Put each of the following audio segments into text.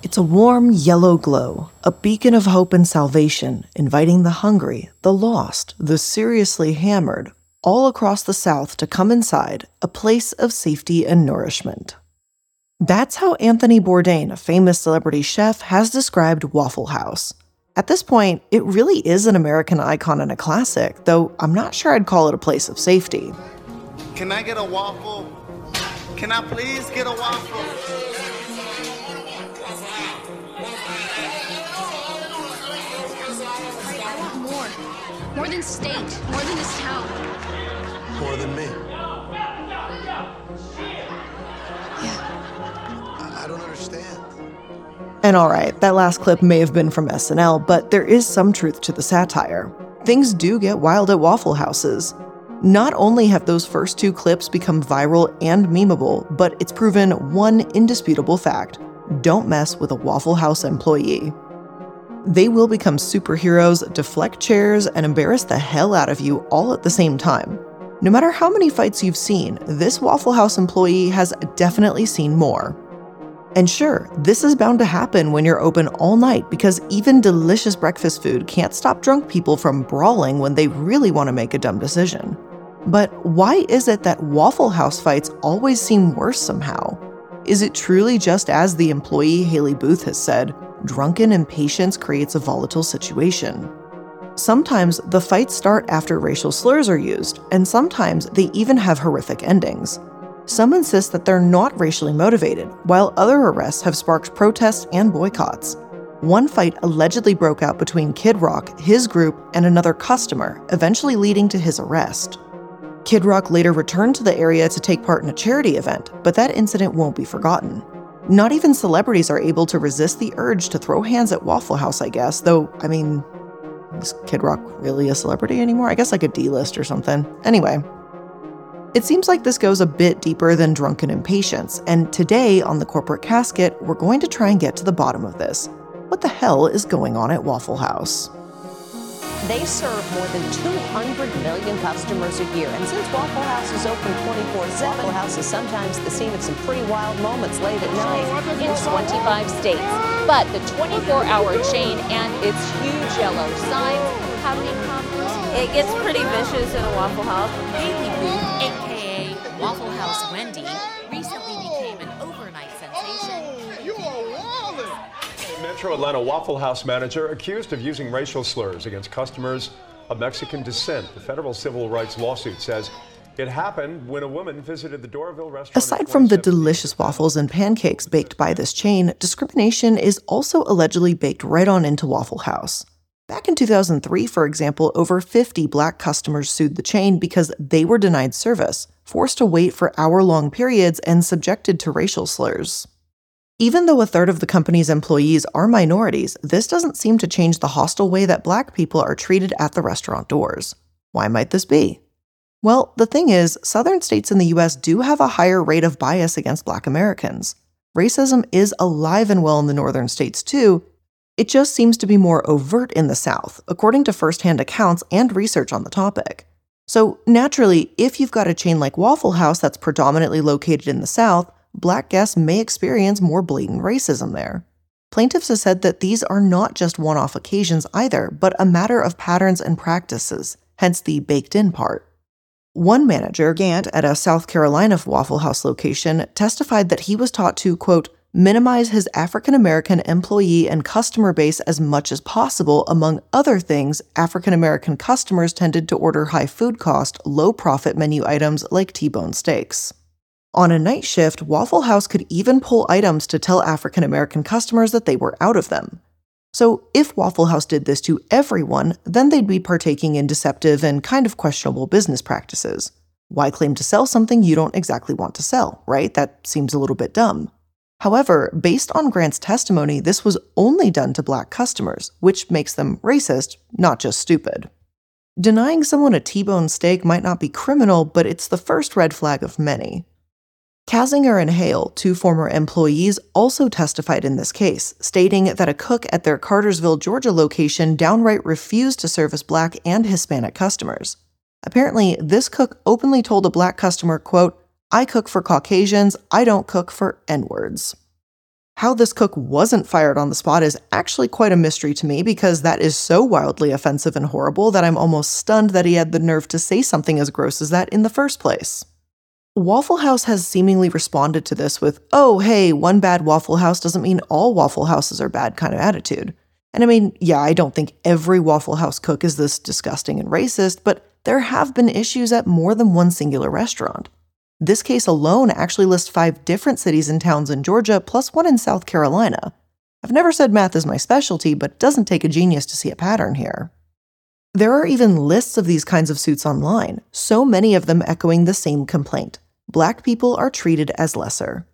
It's a warm yellow glow, a beacon of hope and salvation, inviting the hungry, the lost, the seriously hammered, all across the South to come inside, a place of safety and nourishment. That's how Anthony Bourdain, a famous celebrity chef, has described Waffle House. At this point, it really is an American icon and a classic, though I'm not sure I'd call it a place of safety. Can I get a waffle? Can I please get a waffle? More than state, more than this town. More than me. And alright, that last clip may have been from SNL, but there is some truth to the satire. Things do get wild at Waffle Houses. Not only have those first two clips become viral and memeable, but it's proven one indisputable fact don't mess with a Waffle House employee. They will become superheroes, deflect chairs, and embarrass the hell out of you all at the same time. No matter how many fights you've seen, this Waffle House employee has definitely seen more. And sure, this is bound to happen when you're open all night because even delicious breakfast food can't stop drunk people from brawling when they really want to make a dumb decision. But why is it that Waffle House fights always seem worse somehow? Is it truly just as the employee Haley Booth has said, drunken impatience creates a volatile situation. Sometimes the fights start after racial slurs are used, and sometimes they even have horrific endings. Some insist that they're not racially motivated, while other arrests have sparked protests and boycotts. One fight allegedly broke out between Kid Rock, his group, and another customer, eventually leading to his arrest. Kid Rock later returned to the area to take part in a charity event, but that incident won't be forgotten. Not even celebrities are able to resist the urge to throw hands at Waffle House, I guess, though, I mean, is Kid Rock really a celebrity anymore? I guess like a D list or something. Anyway, it seems like this goes a bit deeper than drunken impatience, and today on the Corporate Casket, we're going to try and get to the bottom of this. What the hell is going on at Waffle House? They serve more than 200 million customers a year. And since Waffle House is open 24-7, Waffle House is sometimes the scene of some pretty wild moments late at night. In 25 states. But the 24-hour chain and its huge yellow signs have become... It gets pretty vicious in a Waffle House. Haley Booth, a.k.a. Waffle House Wendy, recently became an overnight sensation. You A Metro Atlanta Waffle House manager accused of using racial slurs against customers of Mexican descent. The federal civil rights lawsuit says it happened when a woman visited the Doraville restaurant. Aside from the delicious waffles and pancakes baked by this chain, discrimination is also allegedly baked right on into Waffle House. Back in 2003, for example, over 50 black customers sued the chain because they were denied service, forced to wait for hour long periods, and subjected to racial slurs. Even though a third of the company's employees are minorities, this doesn't seem to change the hostile way that black people are treated at the restaurant doors. Why might this be? Well, the thing is, southern states in the US do have a higher rate of bias against black Americans. Racism is alive and well in the northern states too. It just seems to be more overt in the South, according to firsthand accounts and research on the topic. So, naturally, if you've got a chain like Waffle House that's predominantly located in the South, black guests may experience more blatant racism there. Plaintiffs have said that these are not just one off occasions either, but a matter of patterns and practices, hence the baked in part. One manager, Gant, at a South Carolina Waffle House location, testified that he was taught to, quote, minimize his African American employee and customer base as much as possible. Among other things, African American customers tended to order high food cost, low profit menu items like T bone steaks. On a night shift, Waffle House could even pull items to tell African American customers that they were out of them. So, if Waffle House did this to everyone, then they'd be partaking in deceptive and kind of questionable business practices. Why claim to sell something you don't exactly want to sell, right? That seems a little bit dumb. However, based on Grant's testimony, this was only done to black customers, which makes them racist, not just stupid. Denying someone a T bone steak might not be criminal, but it's the first red flag of many. Kazinger and Hale, two former employees, also testified in this case, stating that a cook at their Cartersville, Georgia location downright refused to service black and Hispanic customers. Apparently, this cook openly told a black customer, quote, I cook for Caucasians, I don't cook for N-words. How this cook wasn't fired on the spot is actually quite a mystery to me because that is so wildly offensive and horrible that I'm almost stunned that he had the nerve to say something as gross as that in the first place. Waffle House has seemingly responded to this with, oh, hey, one bad Waffle House doesn't mean all Waffle Houses are bad kind of attitude. And I mean, yeah, I don't think every Waffle House cook is this disgusting and racist, but there have been issues at more than one singular restaurant. This case alone actually lists five different cities and towns in Georgia, plus one in South Carolina. I've never said math is my specialty, but it doesn't take a genius to see a pattern here. There are even lists of these kinds of suits online, so many of them echoing the same complaint black people are treated as lesser.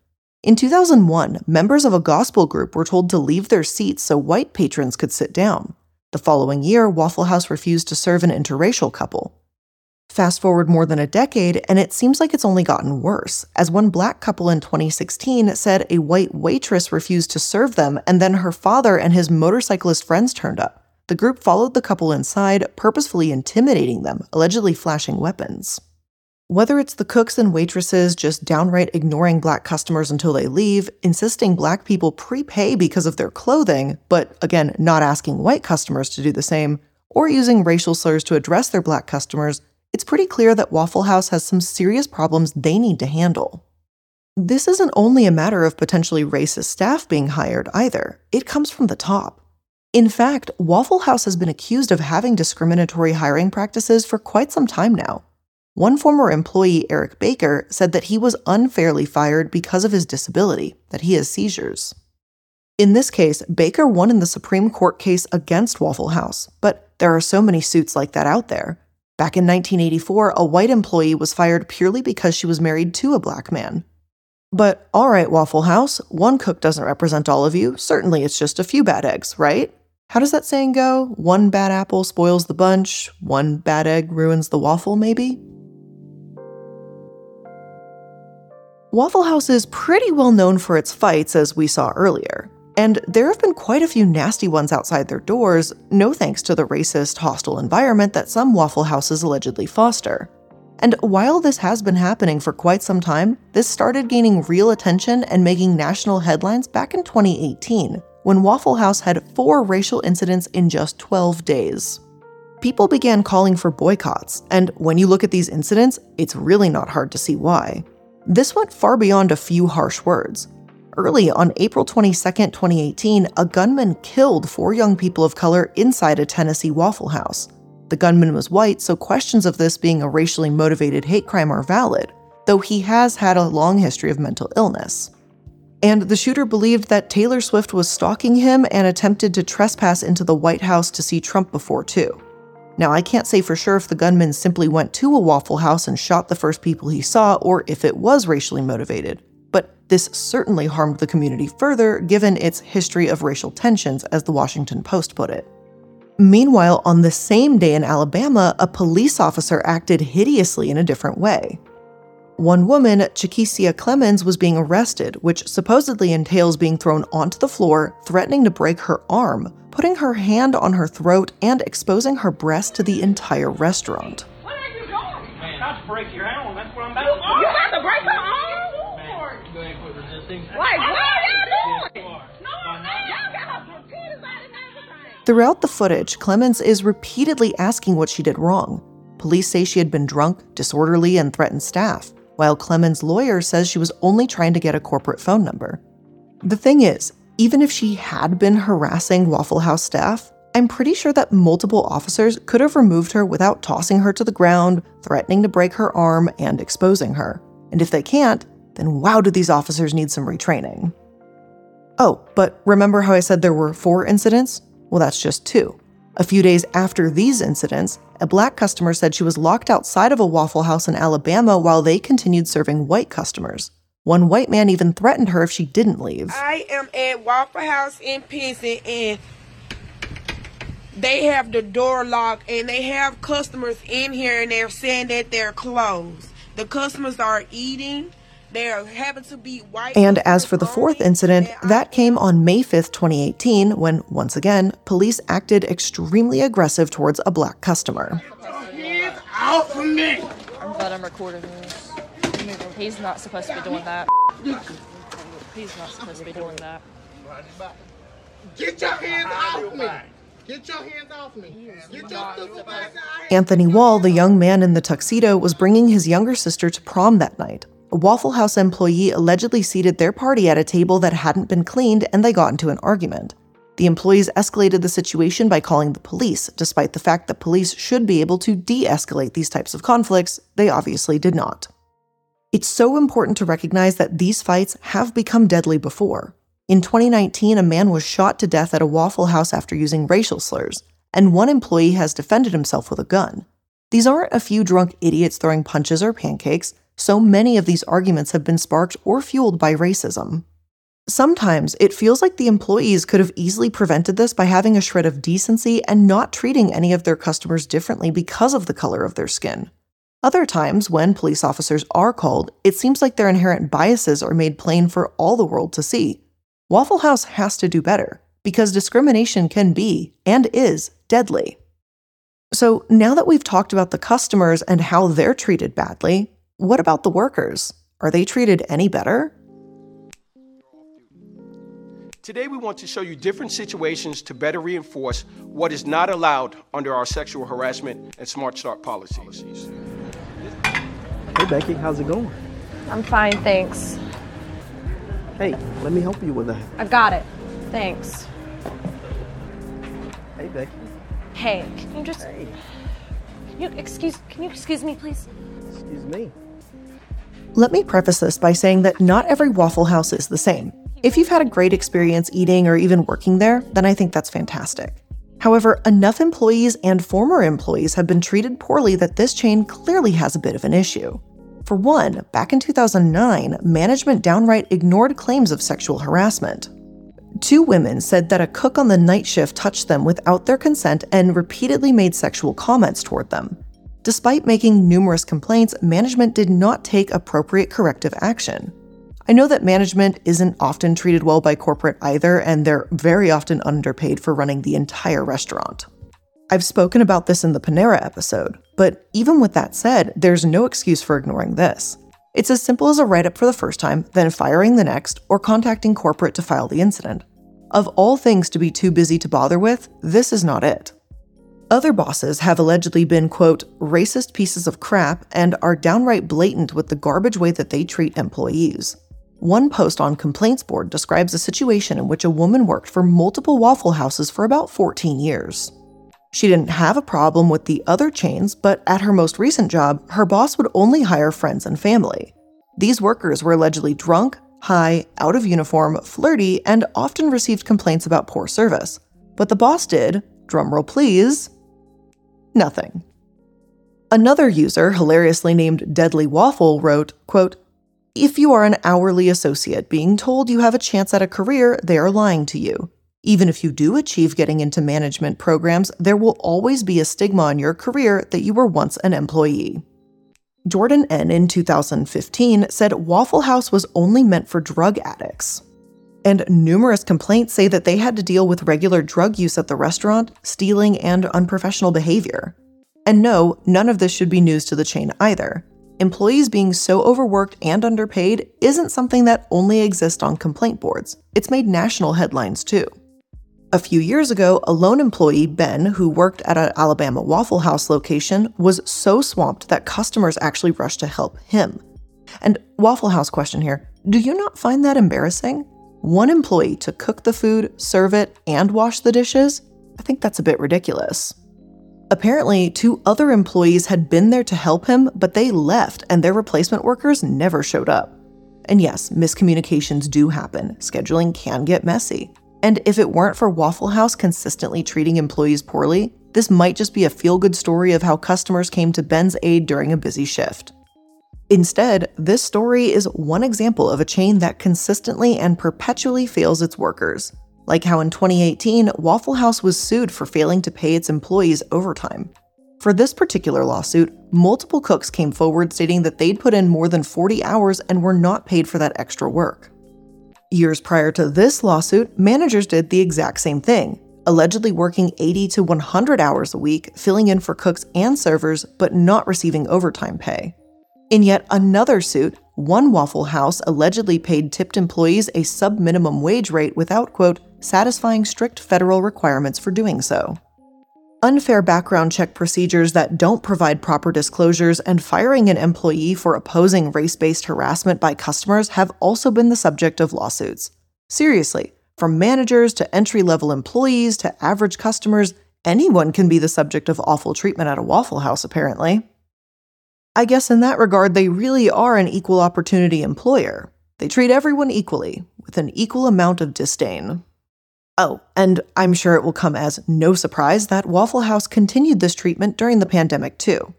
In 2001, members of a gospel group were told to leave their seats so white patrons could sit down. The following year, Waffle House refused to serve an interracial couple. Fast forward more than a decade, and it seems like it's only gotten worse, as one black couple in 2016 said a white waitress refused to serve them, and then her father and his motorcyclist friends turned up. The group followed the couple inside, purposefully intimidating them, allegedly flashing weapons. Whether it's the cooks and waitresses just downright ignoring black customers until they leave, insisting black people prepay because of their clothing, but again, not asking white customers to do the same, or using racial slurs to address their black customers, it's pretty clear that Waffle House has some serious problems they need to handle. This isn't only a matter of potentially racist staff being hired either, it comes from the top. In fact, Waffle House has been accused of having discriminatory hiring practices for quite some time now. One former employee, Eric Baker, said that he was unfairly fired because of his disability, that he has seizures. In this case, Baker won in the Supreme Court case against Waffle House, but there are so many suits like that out there. Back in 1984, a white employee was fired purely because she was married to a black man. But all right, Waffle House, one cook doesn't represent all of you. Certainly it's just a few bad eggs, right? How does that saying go? One bad apple spoils the bunch, one bad egg ruins the waffle, maybe? Waffle House is pretty well known for its fights, as we saw earlier. And there have been quite a few nasty ones outside their doors, no thanks to the racist, hostile environment that some Waffle Houses allegedly foster. And while this has been happening for quite some time, this started gaining real attention and making national headlines back in 2018, when Waffle House had four racial incidents in just 12 days. People began calling for boycotts, and when you look at these incidents, it's really not hard to see why. This went far beyond a few harsh words. Early on April 22, 2018, a gunman killed four young people of color inside a Tennessee Waffle House. The gunman was white, so questions of this being a racially motivated hate crime are valid, though he has had a long history of mental illness. And the shooter believed that Taylor Swift was stalking him and attempted to trespass into the White House to see Trump before, too. Now, I can't say for sure if the gunman simply went to a Waffle House and shot the first people he saw or if it was racially motivated, this certainly harmed the community further given its history of racial tensions, as the Washington Post put it. Meanwhile, on the same day in Alabama, a police officer acted hideously in a different way. One woman, Chikesia Clemons, was being arrested, which supposedly entails being thrown onto the floor, threatening to break her arm, putting her hand on her throat, and exposing her breast to the entire restaurant. What are you doing? Man, not to break your arm. That's what I'm about to do. You about to break Throughout the footage, Clemons is repeatedly asking what she did wrong. Police say she had been drunk, disorderly, and threatened staff, while Clemons' lawyer says she was only trying to get a corporate phone number. The thing is, even if she had been harassing Waffle House staff, I'm pretty sure that multiple officers could have removed her without tossing her to the ground, threatening to break her arm, and exposing her. And if they can't, then wow, do these officers need some retraining. Oh, but remember how I said there were four incidents? Well, that's just two. A few days after these incidents, a black customer said she was locked outside of a Waffle House in Alabama while they continued serving white customers. One white man even threatened her if she didn't leave. I am at Waffle House in Pinson and they have the door locked and they have customers in here and they're saying that they're closed. The customers are eating. They are happen to be white. And as for the fourth incident, that came on May 5th, 2018, when, once again, police acted extremely aggressive towards a black customer. Hands off of me! I'm glad I'm recording this. He's not supposed to be doing that. He's not supposed to be doing that. Get your hands off me! Get your hands off me! Get your stupid ass Anthony Wall, the young man in the tuxedo, was bringing his younger sister to prom that night. A Waffle House employee allegedly seated their party at a table that hadn't been cleaned and they got into an argument. The employees escalated the situation by calling the police, despite the fact that police should be able to de escalate these types of conflicts, they obviously did not. It's so important to recognize that these fights have become deadly before. In 2019, a man was shot to death at a Waffle House after using racial slurs, and one employee has defended himself with a gun. These aren't a few drunk idiots throwing punches or pancakes, so many of these arguments have been sparked or fueled by racism. Sometimes it feels like the employees could have easily prevented this by having a shred of decency and not treating any of their customers differently because of the color of their skin. Other times, when police officers are called, it seems like their inherent biases are made plain for all the world to see. Waffle House has to do better, because discrimination can be, and is, deadly. So, now that we've talked about the customers and how they're treated badly, what about the workers? Are they treated any better? Today, we want to show you different situations to better reinforce what is not allowed under our sexual harassment and Smart Start policies. Hey Becky, how's it going? I'm fine, thanks. Hey, let me help you with that. I got it. Thanks. Hey Becky. Hey, can you just Hey, can you excuse can you excuse me please? excuse me. Let me preface this by saying that not every Waffle House is the same. If you've had a great experience eating or even working there, then I think that's fantastic. However, enough employees and former employees have been treated poorly that this chain clearly has a bit of an issue. For one, back in 2009, management downright ignored claims of sexual harassment. Two women said that a cook on the night shift touched them without their consent and repeatedly made sexual comments toward them. Despite making numerous complaints, management did not take appropriate corrective action. I know that management isn't often treated well by corporate either, and they're very often underpaid for running the entire restaurant. I've spoken about this in the Panera episode, but even with that said, there's no excuse for ignoring this. It's as simple as a write up for the first time, then firing the next, or contacting corporate to file the incident. Of all things to be too busy to bother with, this is not it. Other bosses have allegedly been, quote, racist pieces of crap and are downright blatant with the garbage way that they treat employees. One post on Complaints Board describes a situation in which a woman worked for multiple Waffle Houses for about 14 years. She didn't have a problem with the other chains, but at her most recent job, her boss would only hire friends and family. These workers were allegedly drunk, high, out of uniform, flirty, and often received complaints about poor service. But the boss did, drumroll please, nothing. Another user, hilariously named Deadly Waffle, wrote, quote, if you are an hourly associate being told you have a chance at a career, they are lying to you. Even if you do achieve getting into management programs, there will always be a stigma on your career that you were once an employee. Jordan N. in 2015 said Waffle House was only meant for drug addicts. And numerous complaints say that they had to deal with regular drug use at the restaurant, stealing, and unprofessional behavior. And no, none of this should be news to the chain either employees being so overworked and underpaid isn't something that only exists on complaint boards. It's made national headlines too. A few years ago, a lone employee, Ben, who worked at an Alabama Waffle House location, was so swamped that customers actually rushed to help him. And Waffle House question here do you not find that embarrassing? One employee to cook the food, serve it, and wash the dishes? I think that's a bit ridiculous. Apparently, two other employees had been there to help him, but they left and their replacement workers never showed up. And yes, miscommunications do happen. Scheduling can get messy. And if it weren't for Waffle House consistently treating employees poorly, this might just be a feel good story of how customers came to Ben's aid during a busy shift. Instead, this story is one example of a chain that consistently and perpetually fails its workers, like how in 2018, Waffle House was sued for failing to pay its employees overtime. For this particular lawsuit, multiple cooks came forward stating that they'd put in more than 40 hours and were not paid for that extra work. Years prior to this lawsuit, managers did the exact same thing, allegedly working 80 to 100 hours a week, filling in for cooks and servers, but not receiving overtime pay. In yet another suit, one Waffle House allegedly paid tipped employees a sub minimum wage rate without, quote, satisfying strict federal requirements for doing so unfair background check procedures that don't provide proper disclosures, and firing an employee for opposing race based harassment by customers have also been the subject of lawsuits. Seriously, from managers to entry level employees to average customers, anyone can be the subject of awful treatment at a Waffle House, apparently. I guess in that regard, they really are an equal opportunity employer. They treat everyone equally, with an equal amount of disdain. Oh, and I'm sure it will come as no surprise that Waffle House continued this treatment during the pandemic too.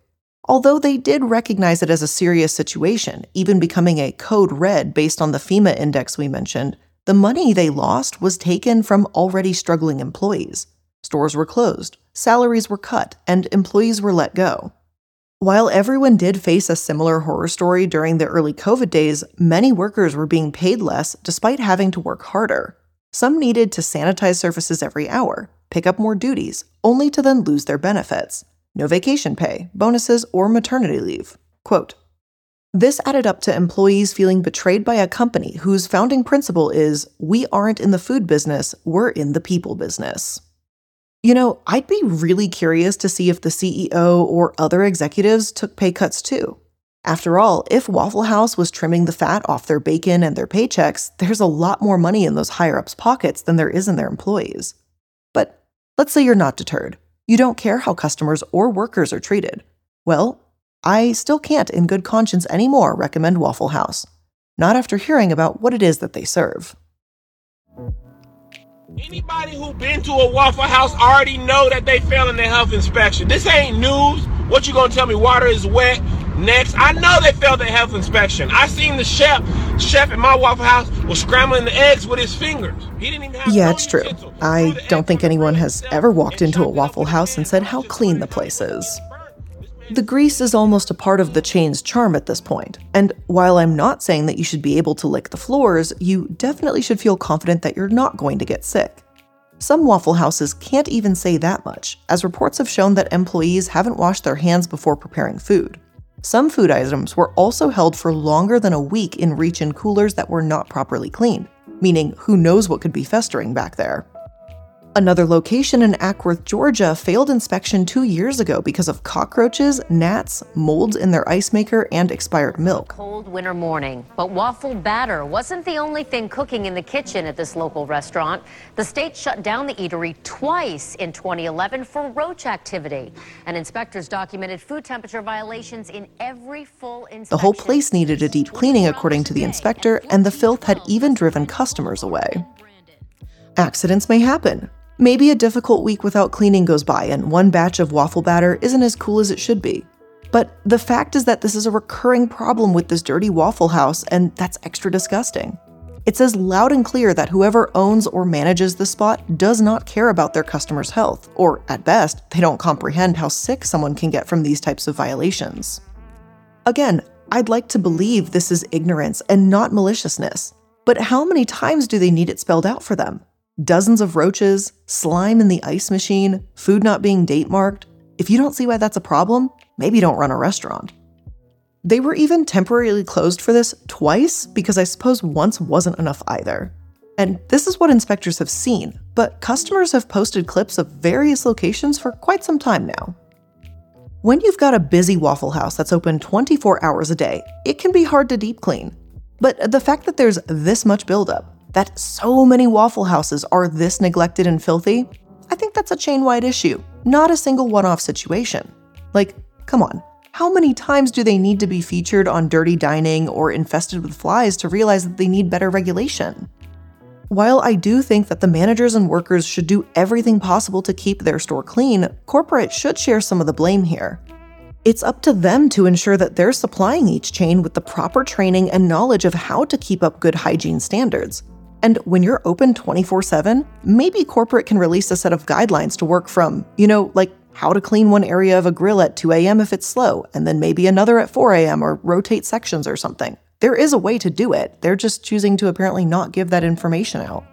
Although they did recognize it as a serious situation, even becoming a code red based on the FEMA index we mentioned, the money they lost was taken from already struggling employees. Stores were closed, salaries were cut, and employees were let go. While everyone did face a similar horror story during the early COVID days, many workers were being paid less despite having to work harder. Some needed to sanitize surfaces every hour, pick up more duties, only to then lose their benefits no vacation pay, bonuses, or maternity leave. Quote, this added up to employees feeling betrayed by a company whose founding principle is we aren't in the food business, we're in the people business. You know, I'd be really curious to see if the CEO or other executives took pay cuts too. After all, if Waffle House was trimming the fat off their bacon and their paychecks, there's a lot more money in those higher ups' pockets than there is in their employees. But let's say you're not deterred. You don't care how customers or workers are treated. Well, I still can't, in good conscience anymore, recommend Waffle House. Not after hearing about what it is that they serve. Anybody who been to a Waffle House already know that they fail in their health inspection. This ain't news. What you gonna tell me? Water is wet. Next, I know they failed their health inspection. I seen the chef, chef at my Waffle House was scrambling the eggs with his fingers. He didn't even have Yeah, it's true. I don't think anyone has ever walked into a Waffle House and said how clean the place is. The grease is almost a part of the chain's charm at this point, and while I'm not saying that you should be able to lick the floors, you definitely should feel confident that you're not going to get sick. Some Waffle Houses can't even say that much, as reports have shown that employees haven't washed their hands before preparing food. Some food items were also held for longer than a week in reach in coolers that were not properly cleaned, meaning who knows what could be festering back there. Another location in Acworth, Georgia failed inspection two years ago because of cockroaches, gnats, molds in their ice maker, and expired milk. Cold winter morning. But waffle batter wasn't the only thing cooking in the kitchen at this local restaurant. The state shut down the eatery twice in 2011 for roach activity. And inspectors documented food temperature violations in every full inspection. The whole place needed a deep cleaning, according to the inspector, and the filth had even driven customers away. Accidents may happen. Maybe a difficult week without cleaning goes by and one batch of waffle batter isn't as cool as it should be. But the fact is that this is a recurring problem with this dirty Waffle House, and that's extra disgusting. It says loud and clear that whoever owns or manages the spot does not care about their customers' health, or at best, they don't comprehend how sick someone can get from these types of violations. Again, I'd like to believe this is ignorance and not maliciousness, but how many times do they need it spelled out for them? Dozens of roaches, slime in the ice machine, food not being date marked. If you don't see why that's a problem, maybe don't run a restaurant. They were even temporarily closed for this twice because I suppose once wasn't enough either. And this is what inspectors have seen, but customers have posted clips of various locations for quite some time now. When you've got a busy Waffle House that's open 24 hours a day, it can be hard to deep clean. But the fact that there's this much buildup, that so many Waffle Houses are this neglected and filthy, I think that's a chain wide issue, not a single one off situation. Like, come on, how many times do they need to be featured on dirty dining or infested with flies to realize that they need better regulation? While I do think that the managers and workers should do everything possible to keep their store clean, corporate should share some of the blame here. It's up to them to ensure that they're supplying each chain with the proper training and knowledge of how to keep up good hygiene standards. And when you're open 24 7, maybe corporate can release a set of guidelines to work from, you know, like how to clean one area of a grill at 2 a.m. if it's slow, and then maybe another at 4 a.m. or rotate sections or something. There is a way to do it, they're just choosing to apparently not give that information out.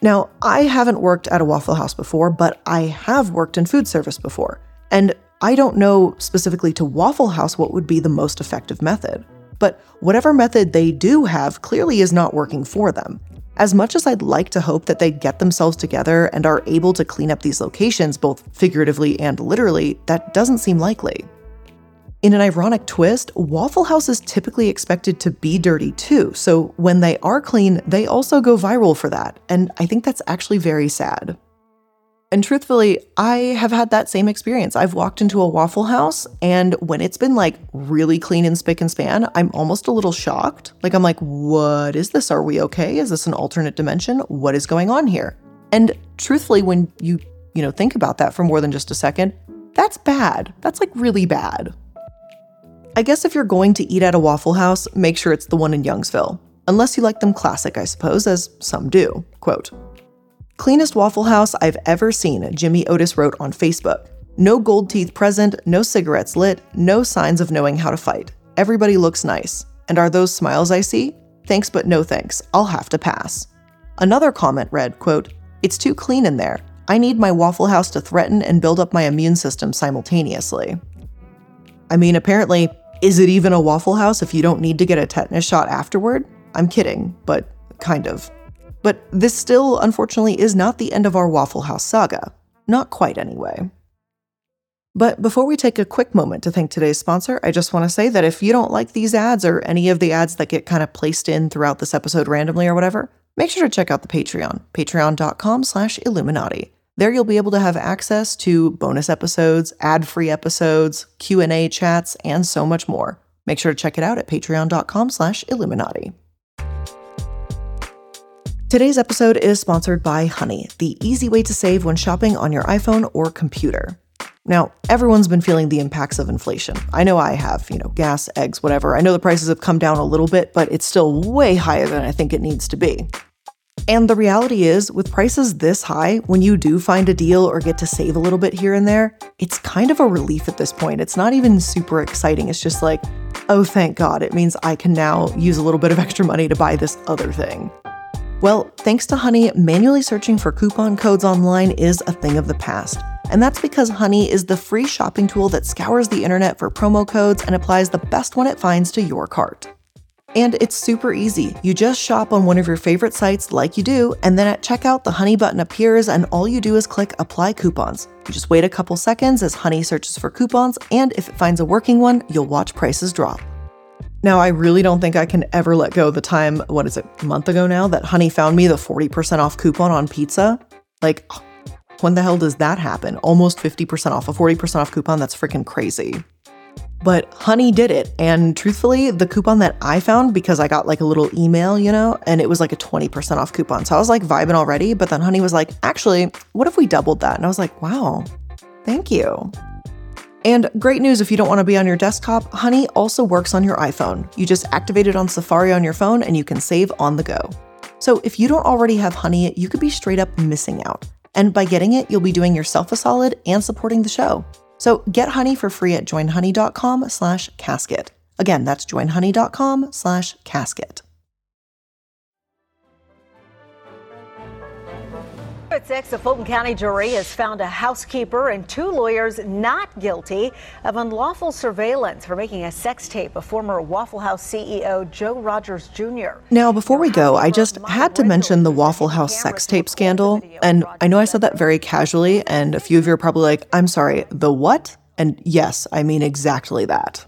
Now, I haven't worked at a Waffle House before, but I have worked in food service before, and I don't know specifically to Waffle House what would be the most effective method. But whatever method they do have clearly is not working for them. As much as I'd like to hope that they get themselves together and are able to clean up these locations, both figuratively and literally, that doesn't seem likely. In an ironic twist, Waffle House is typically expected to be dirty too, so when they are clean, they also go viral for that, and I think that's actually very sad. And truthfully, I have had that same experience. I've walked into a Waffle House, and when it's been like really clean and spick and span, I'm almost a little shocked. Like, I'm like, what is this? Are we okay? Is this an alternate dimension? What is going on here? And truthfully, when you, you know, think about that for more than just a second, that's bad. That's like really bad. I guess if you're going to eat at a Waffle House, make sure it's the one in Youngsville. Unless you like them classic, I suppose, as some do. Quote, Cleanest Waffle House I've ever seen, Jimmy Otis wrote on Facebook. No gold teeth present, no cigarettes lit, no signs of knowing how to fight. Everybody looks nice. And are those smiles I see? Thanks, but no thanks. I'll have to pass. Another comment read, quote, It's too clean in there. I need my Waffle House to threaten and build up my immune system simultaneously. I mean, apparently, is it even a Waffle House if you don't need to get a tetanus shot afterward? I'm kidding, but kind of. But this still, unfortunately, is not the end of our Waffle House saga. Not quite, anyway. But before we take a quick moment to thank today's sponsor, I just want to say that if you don't like these ads or any of the ads that get kind of placed in throughout this episode randomly or whatever, make sure to check out the Patreon, patreon.com slash iilluminaughtii. There you'll be able to have access to bonus episodes, ad-free episodes, Q&A chats, and so much more. Make sure to check it out at patreon.com slash iilluminaughtii. Today's episode is sponsored by Honey, the easy way to save when shopping on your iPhone or computer. Now, everyone's been feeling the impacts of inflation. I know I have, you know, gas, eggs, whatever. I know the prices have come down a little bit, but it's still way higher than I think it needs to be. And the reality is, with prices this high, when you do find a deal or get to save a little bit here and there, it's kind of a relief at this point. It's not even super exciting. It's just like, oh, thank God, it means I can now use a little bit of extra money to buy this other thing. Well, thanks to Honey, manually searching for coupon codes online is a thing of the past. And that's because Honey is the free shopping tool that scours the internet for promo codes and applies the best one it finds to your cart. And it's super easy. You just shop on one of your favorite sites like you do, and then at checkout, the Honey button appears, and all you do is click Apply Coupons. You just wait a couple seconds as Honey searches for coupons, and if it finds a working one, you'll watch prices drop. Now, I really don't think I can ever let go the time, what is it, a month ago now, that Honey found me the 40% off coupon on pizza. Like, when the hell does that happen? Almost 50% off, a 40% off coupon? That's freaking crazy. But Honey did it. And truthfully, the coupon that I found, because I got like a little email, you know, and it was like a 20% off coupon. So I was like vibing already. But then Honey was like, actually, what if we doubled that? And I was like, wow, thank you. And great news if you don't want to be on your desktop, Honey also works on your iPhone. You just activate it on Safari on your phone and you can save on the go. So if you don't already have Honey, you could be straight up missing out. And by getting it, you'll be doing yourself a solid and supporting the show. So get Honey for free at joinhoney.com slash casket. Again, that's joinhoney.com slash casket. At 6, a Fulton County jury has found a housekeeper and two lawyers not guilty of unlawful surveillance for making a sex tape of former Waffle House CEO Joe Rogers Jr. Now, before we go, I just had to mention the Waffle House sex tape scandal. And I know I said that very casually, and a few of you are probably like, I'm sorry, the what? And yes, I mean exactly that.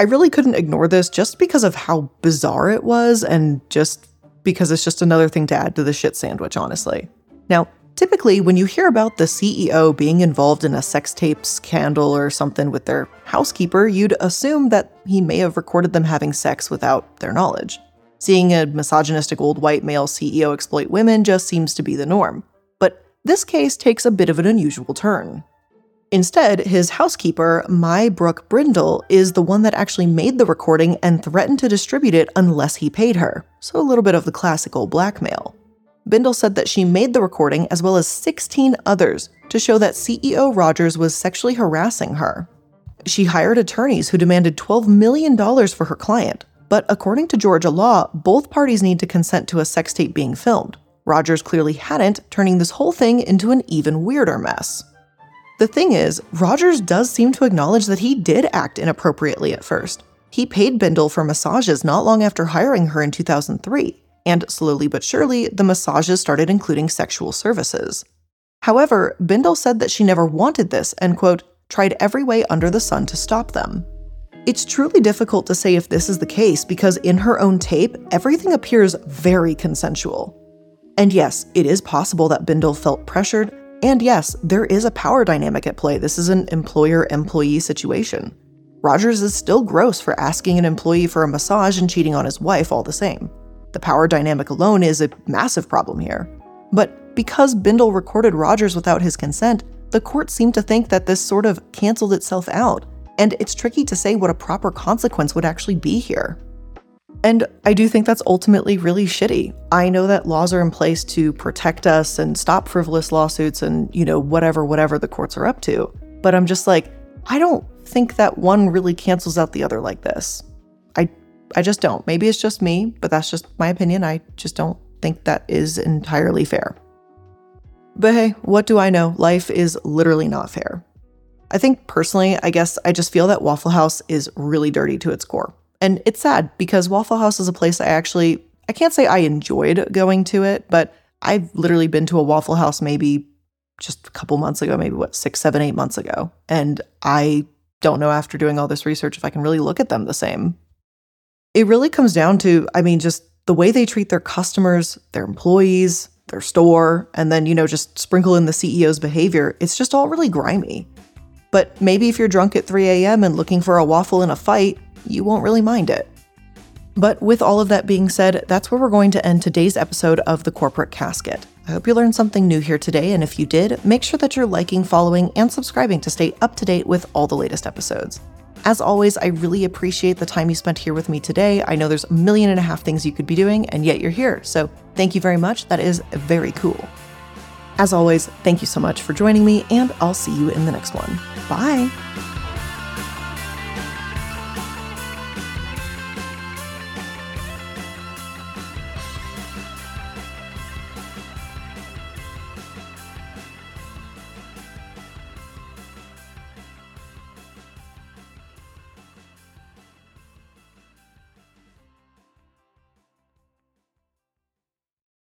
I really couldn't ignore this just because of how bizarre it was, and just because it's just another thing to add to the shit sandwich, honestly. Now, typically, when you hear about the CEO being involved in a sex tape scandal or something with their housekeeper, you'd assume that he may have recorded them having sex without their knowledge. Seeing a misogynistic old white male CEO exploit women just seems to be the norm. But this case takes a bit of an unusual turn. Instead, his housekeeper, My Brooke Brindle, is the one that actually made the recording and threatened to distribute it unless he paid her. So a little bit of the classical blackmail. Brindle said that she made the recording as well as 16 others to show that CEO Rogers was sexually harassing her. She hired attorneys who demanded $12 million for her client, but according to Georgia law, both parties need to consent to a sex tape being filmed. Rogers clearly hadn't, turning this whole thing into an even weirder mess. The thing is, Rogers does seem to acknowledge that he did act inappropriately at first. He paid Brindle for massages not long after hiring her in 2003, and slowly but surely, the massages started including sexual services. However, Brindle said that she never wanted this and, quote, tried every way under the sun to stop them. It's truly difficult to say if this is the case because in her own tape, everything appears very consensual. And yes, it is possible that Brindle felt pressured, and yes, there is a power dynamic at play. This is an employer employee situation. Rogers is still gross for asking an employee for a massage and cheating on his wife all the same. The power dynamic alone is a massive problem here. But because Brindle recorded Rogers without his consent, the court seemed to think that this sort of canceled itself out, and it's tricky to say what a proper consequence would actually be here. And I do think that's ultimately really shitty. I know that laws are in place to protect us and stop frivolous lawsuits and, you know, whatever, whatever the courts are up to. But I'm just like, I don't think that one really cancels out the other like this. I just don't. Maybe it's just me, but that's just my opinion. I just don't think that is entirely fair. But hey, what do I know? Life is literally not fair. I think personally, I guess I just feel that Waffle House is really dirty to its core. And it's sad because Waffle House is a place I actually, I can't say I enjoyed going to it, but I've literally been to a Waffle House maybe just a couple months ago, maybe what, six, seven, eight months ago. And I don't know after doing all this research if I can really look at them the same. It really comes down to, I mean, just the way they treat their customers, their employees, their store, and then, you know, just sprinkle in the CEO's behavior. It's just all really grimy. But maybe if you're drunk at 3 a.m. and looking for a waffle in a fight, you won't really mind it. But with all of that being said, that's where we're going to end today's episode of The Corporate Casket. I hope you learned something new here today, and if you did, make sure that you're liking, following, and subscribing to stay up to date with all the latest episodes. As always, I really appreciate the time you spent here with me today. I know there's a million and a half things you could be doing, and yet you're here. So thank you very much. That is very cool. As always, thank you so much for joining me, and I'll see you in the next one. Bye.